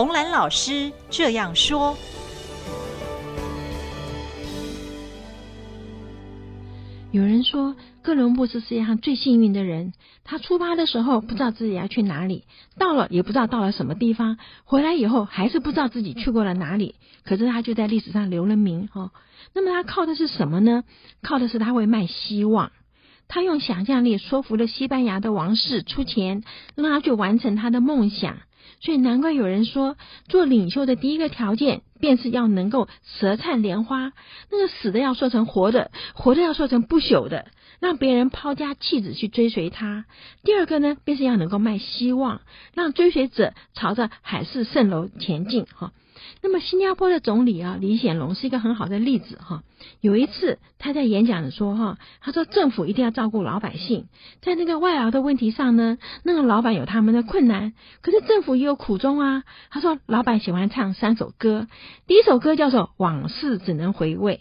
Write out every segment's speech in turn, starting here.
红兰老师这样说。有人说，哥伦布是世界上最幸运的人。他出发的时候不知道自己要去哪里，到了也不知道到了什么地方，回来以后还是不知道自己去过了哪里。可是他就在历史上留了名哈。那么他靠的是什么呢？靠的是他会卖希望。他用想象力说服了西班牙的王室出钱，让他去完成他的梦想。所以难怪有人说，做领袖的第一个条件，便是要能够舌灿莲花，那个死的要说成活的，活的要说成不朽的，让别人抛家弃子去追随他。第二个呢，便是要能够卖希望，让追随者朝着海市蜃楼前进。哈。那么，新加坡的总理啊，李显龙是一个很好的例子哈。有一次，他在演讲的说哈，他说政府一定要照顾老百姓，在那个外劳的问题上呢，那个老板有他们的困难，可是政府也有苦衷啊。他说，老板喜欢唱三首歌，第一首歌叫做《往事只能回味》，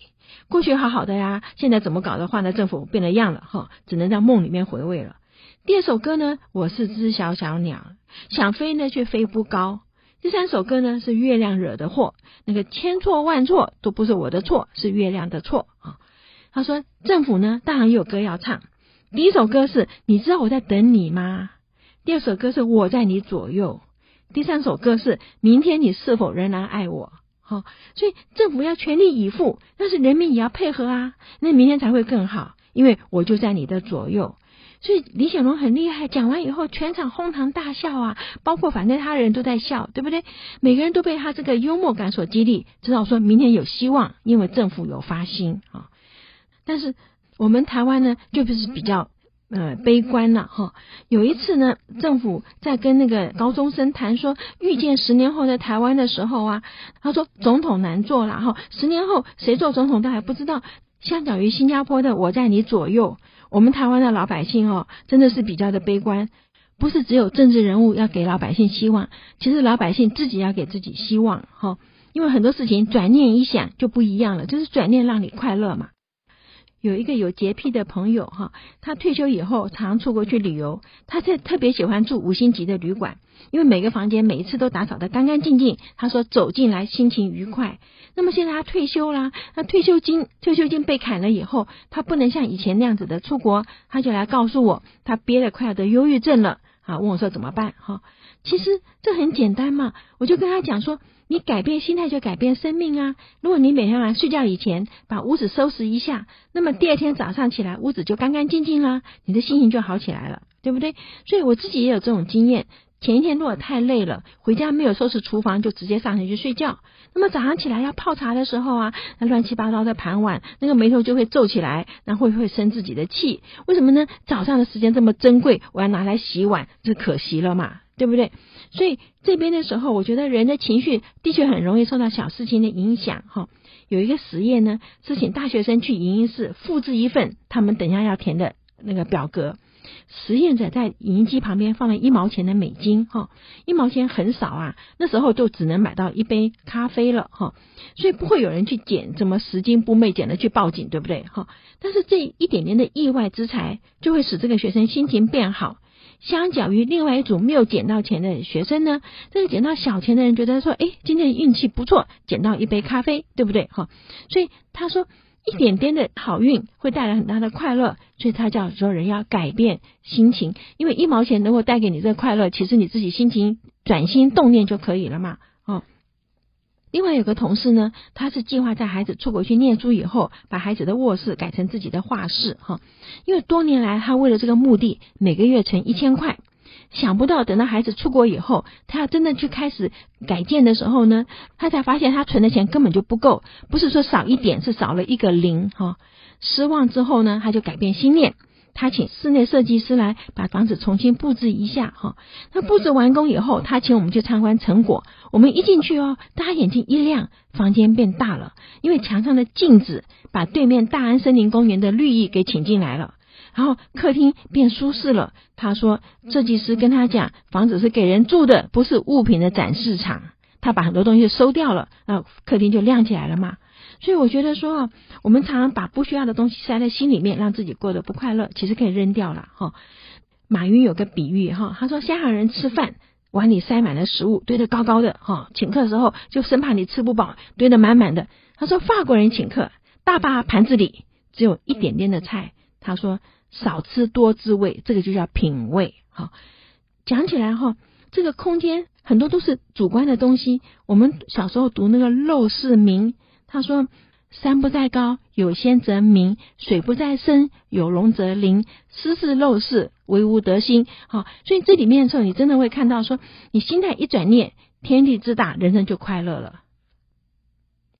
过去好好的呀，现在怎么搞的话呢？政府变了样了哈，只能在梦里面回味了。第二首歌呢，我是只小小鸟，想飞呢却飞不高。第三首歌呢，是月亮惹的祸，那个千错万错都不是我的错，是月亮的错啊。他说政府呢，当然有歌要唱。第一首歌是你知道我在等你吗？第二首歌是我在你左右。第三首歌是明天你是否仍然爱我？好，所以政府要全力以赴，但是人民也要配合啊，那明天才会更好，因为我就在你的左右。所以李显龙很厉害，讲完以后全场哄堂大笑啊，包括反对他的人都在笑，对不对？每个人都被他这个幽默感所激励，知道说明天有希望，因为政府有发心啊。但是我们台湾呢，就不是比较呃悲观了哈。有一次呢，政府在跟那个高中生谈说预见十年后的台湾的时候啊，他说总统难做了哈，十年后谁做总统都还不知道。相较于新加坡的我在你左右。我们台湾的老百姓哦，真的是比较的悲观，不是只有政治人物要给老百姓希望，其实老百姓自己要给自己希望哈，因为很多事情转念一想就不一样了，就是转念让你快乐嘛。有一个有洁癖的朋友哈，他退休以后常出国去旅游，他特特别喜欢住五星级的旅馆，因为每个房间每一次都打扫得干干净净，他说走进来心情愉快。那么现在他退休啦，那退休金退休金被砍了以后，他不能像以前那样子的出国，他就来告诉我，他憋得快要得忧郁症了啊，问我说怎么办哈？其实这很简单嘛，我就跟他讲说。你改变心态就改变生命啊！如果你每天晚上睡觉以前把屋子收拾一下，那么第二天早上起来屋子就干干净净啦，你的心情就好起来了，对不对？所以我自己也有这种经验。前一天如果太累了，回家没有收拾厨房就直接上床去睡觉，那么早上起来要泡茶的时候啊，那乱七八糟的盘碗，那个眉头就会皱起来，那会不会生自己的气？为什么呢？早上的时间这么珍贵，我要拿来洗碗，这可惜了嘛，对不对？所以这边的时候，我觉得人的情绪的确很容易受到小事情的影响。哈，有一个实验呢，是请大学生去影音室复制一份他们等下要填的那个表格。实验者在影音机旁边放了一毛钱的美金，哈，一毛钱很少啊，那时候就只能买到一杯咖啡了，哈，所以不会有人去捡，怎么拾金不昧捡的去报警，对不对？哈，但是这一点点的意外之财，就会使这个学生心情变好。相较于另外一组没有捡到钱的学生呢，这个捡到小钱的人觉得说，诶，今天运气不错，捡到一杯咖啡，对不对？哈，所以他说，一点点的好运会带来很大的快乐，所以他叫说人要改变心情，因为一毛钱能够带给你这快乐，其实你自己心情转心动念就可以了嘛。哦另外有个同事呢，他是计划在孩子出国去念书以后，把孩子的卧室改成自己的画室哈。因为多年来他为了这个目的，每个月存一千块，想不到等到孩子出国以后，他要真的去开始改建的时候呢，他才发现他存的钱根本就不够，不是说少一点，是少了一个零哈。失望之后呢，他就改变心念。他请室内设计师来把房子重新布置一下，哈。那布置完工以后，他请我们去参观成果。我们一进去哦，大家眼睛一亮，房间变大了，因为墙上的镜子把对面大安森林公园的绿意给请进来了。然后客厅变舒适了。他说，设计师跟他讲，房子是给人住的，不是物品的展示场。他把很多东西收掉了，那客厅就亮起来了嘛。所以我觉得说，我们常常把不需要的东西塞在心里面，让自己过得不快乐，其实可以扔掉了哈。马云有个比喻哈，他说香港人吃饭碗里塞满了食物，堆得高高的哈。请客的时候就生怕你吃不饱，堆得满满的。他说法国人请客，大把盘子里只有一点点的菜。他说少吃多滋味，这个就叫品味。好，讲起来哈，这个空间很多都是主观的东西。我们小时候读那个《陋室铭》，他说。山不在高，有仙则名；水不在深，有龙则灵。斯是陋室，惟吾德馨。好，所以这里面的时候，你真的会看到说，你心态一转念，天地之大，人生就快乐了。